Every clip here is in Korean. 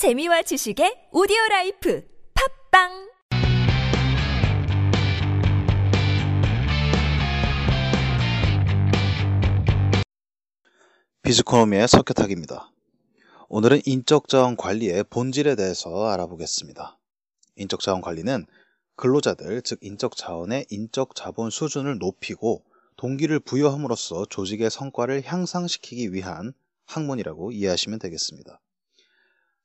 재미와 지식의 오디오 라이프 팟빵 비즈코노미의 석회탁입니다. 오늘은 인적자원 관리의 본질에 대해서 알아보겠습니다. 인적자원 관리는 근로자들, 즉 인적자원의 인적자본 수준을 높이고 동기를 부여함으로써 조직의 성과를 향상시키기 위한 학문이라고 이해하시면 되겠습니다.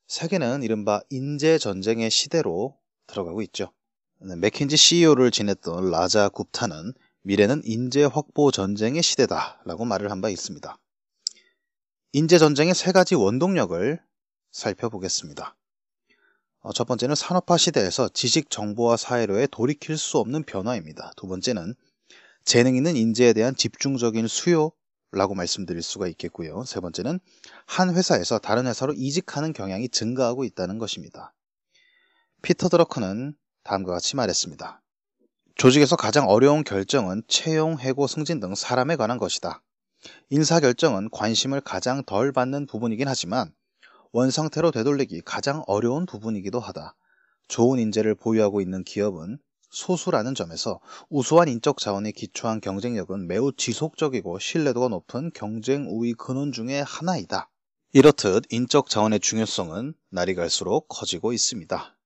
세계는 이른바 인재전쟁의 시대로 들어가고 있죠. 네, 맥킨지 CEO를 지냈던 라자 굽타는 미래는 인재 확보 전쟁의 시대다 라고 말을 한 바 있습니다. 인재 전쟁의 세 가지 원동력을 살펴보겠습니다. 어, 첫 번째는 산업화 시대에서 지식 정보화 사회로의 돌이킬 수 없는 변화입니다. 두 번째는 재능 있는 인재에 대한 집중적인 수요 라고 말씀드릴 수가 있겠고요. 세 번째는 한 회사에서 다른 회사로 이직하는 경향이 증가하고 있다는 것입니다. 피터 드러커는 다음과 같이 말했습니다. 조직에서 가장 어려운 결정은 채용, 해고, 승진 등 사람에 관한 것이다. 인사 결정은 관심을 가장 덜 받는 부분이긴 하지만 원상태로 되돌리기 가장 어려운 부분이기도 하다. 좋은 인재를 보유하고 있는 기업은 소수라는 점에서 우수한 인적 자원에 기초한 경쟁력은 매우 지속적이고 신뢰도가 높은 경쟁 우위 근원 중의 하나이다. 이렇듯 인적 자원의 중요성은 날이 갈수록 커지고 있습니다.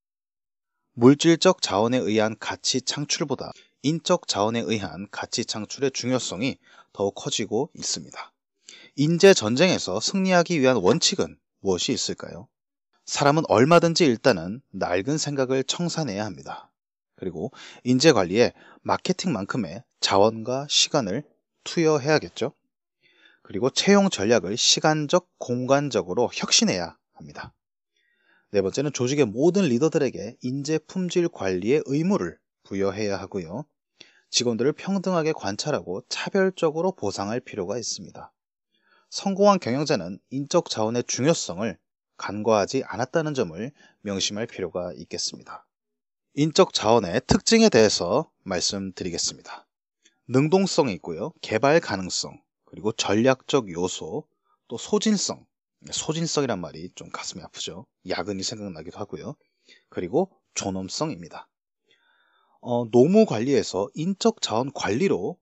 물질적 자원에 의한 가치 창출보다 인적 자원에 의한 가치 창출의 중요성이 더욱 커지고 있습니다. 인재 전쟁에서 승리하기 위한 원칙은 무엇이 있을까요? 사람은 얼마든지 일단은 낡은 생각을 청산해야 합니다. 그리고 인재 관리에 마케팅만큼의 자원과 시간을 투여해야겠죠. 그리고 채용 전략을 시간적, 공간적으로 혁신해야 합니다. 네 번째는 조직의 모든 리더들에게 인재 품질 관리의 의무를 부여해야 하고요. 직원들을 평등하게 관찰하고 차별적으로 보상할 필요가 있습니다. 성공한 경영자는 인적 자원의 중요성을 간과하지 않았다는 점을 명심할 필요가 있겠습니다. 인적 자원의 특징에 대해서 말씀드리겠습니다. 능동성이 있고요. 개발 가능성, 그리고 전략적 요소, 또 소진성. 소진성이란 말이 좀 가슴이 아프죠. 야근이 생각나기도 하고요. 그리고 존엄성입니다. 어, 노무 관리에서 인적 자원 관리로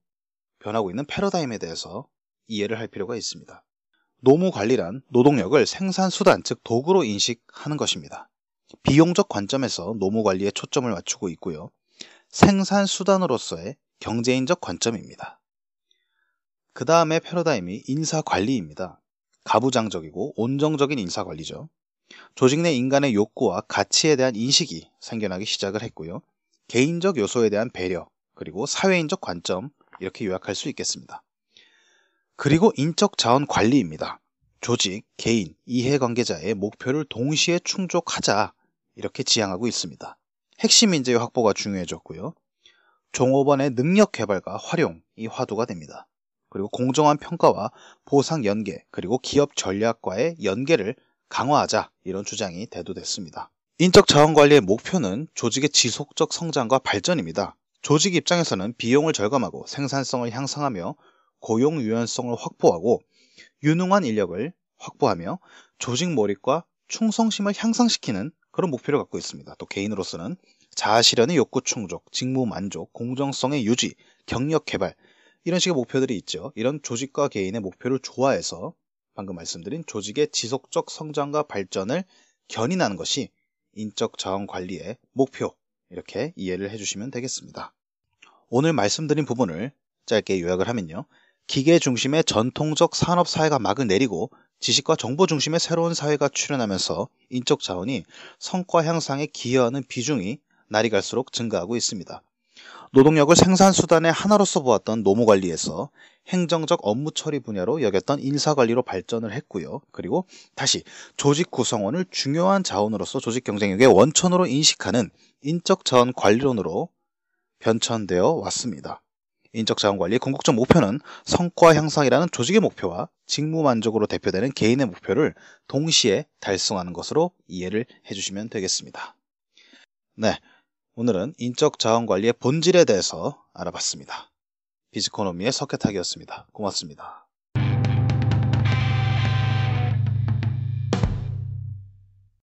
변하고 있는 패러다임에 대해서 이해를 할 필요가 있습니다. 노무 관리란 노동력을 생산 수단, 즉 도구로 인식하는 것입니다. 비용적 관점에서 노무 관리에 초점을 맞추고 있고요. 생산 수단으로서의 경제인적 관점입니다. 그 다음에 패러다임이 인사 관리입니다. 가부장적이고 온정적인 인사 관리죠. 조직 내 인간의 욕구와 가치에 대한 인식이 생겨나기 시작을 했고요. 개인적 요소에 대한 배려, 그리고 사회인적 관점, 이렇게 요약할 수 있겠습니다. 그리고 인적 자원 관리입니다. 조직, 개인, 이해관계자의 목표를 동시에 충족하자, 이렇게 지향하고 있습니다. 핵심 인재의 확보가 중요해졌고요. 종업원의 능력 개발과 활용이 화두가 됩니다. 그리고 공정한 평가와 보상 연계, 그리고 기업 전략과의 연계를 강화하자, 이런 주장이 대두됐습니다. 인적 자원 관리의 목표는 조직의 지속적 성장과 발전입니다. 조직 입장에서는 비용을 절감하고 생산성을 향상하며 고용 유연성을 확보하고 유능한 인력을 확보하며 조직 몰입과 충성심을 향상시키는 그런 목표를 갖고 있습니다. 또 개인으로서는 자아 실현의 욕구 충족, 직무 만족, 공정성의 유지, 경력 개발 이런 식의 목표들이 있죠. 이런 조직과 개인의 목표를 조화해서 방금 말씀드린 조직의 지속적 성장과 발전을 견인하는 것이 인적 자원 관리의 목표 이렇게 이해를 해주시면 되겠습니다. 오늘 말씀드린 부분을 짧게 요약을 하면요. 기계 중심의 전통적 산업 사회가 막을 내리고 지식과 정보 중심의 새로운 사회가 출현하면서 인적 자원이 성과 향상에 기여하는 비중이 날이 갈수록 증가하고 있습니다. 노동력을 생산수단의 하나로서 보았던 노무관리에서 행정적 업무 처리 분야로 여겼던 인사관리로 발전을 했고요. 그리고 다시 조직 구성원을 중요한 자원으로서 조직 경쟁력의 원천으로 인식하는 인적 자원 관리론으로 변천되어 왔습니다. 인적 자원 관리의 궁극적 목표는 성과 향상이라는 조직의 목표와 직무 만족으로 대표되는 개인의 목표를 동시에 달성하는 것으로 이해를 해주시면 되겠습니다. 네. 오늘은 인적 자원 관리의 본질에 대해서 알아봤습니다. 비즈코노미의 석회탁이었습니다. 고맙습니다.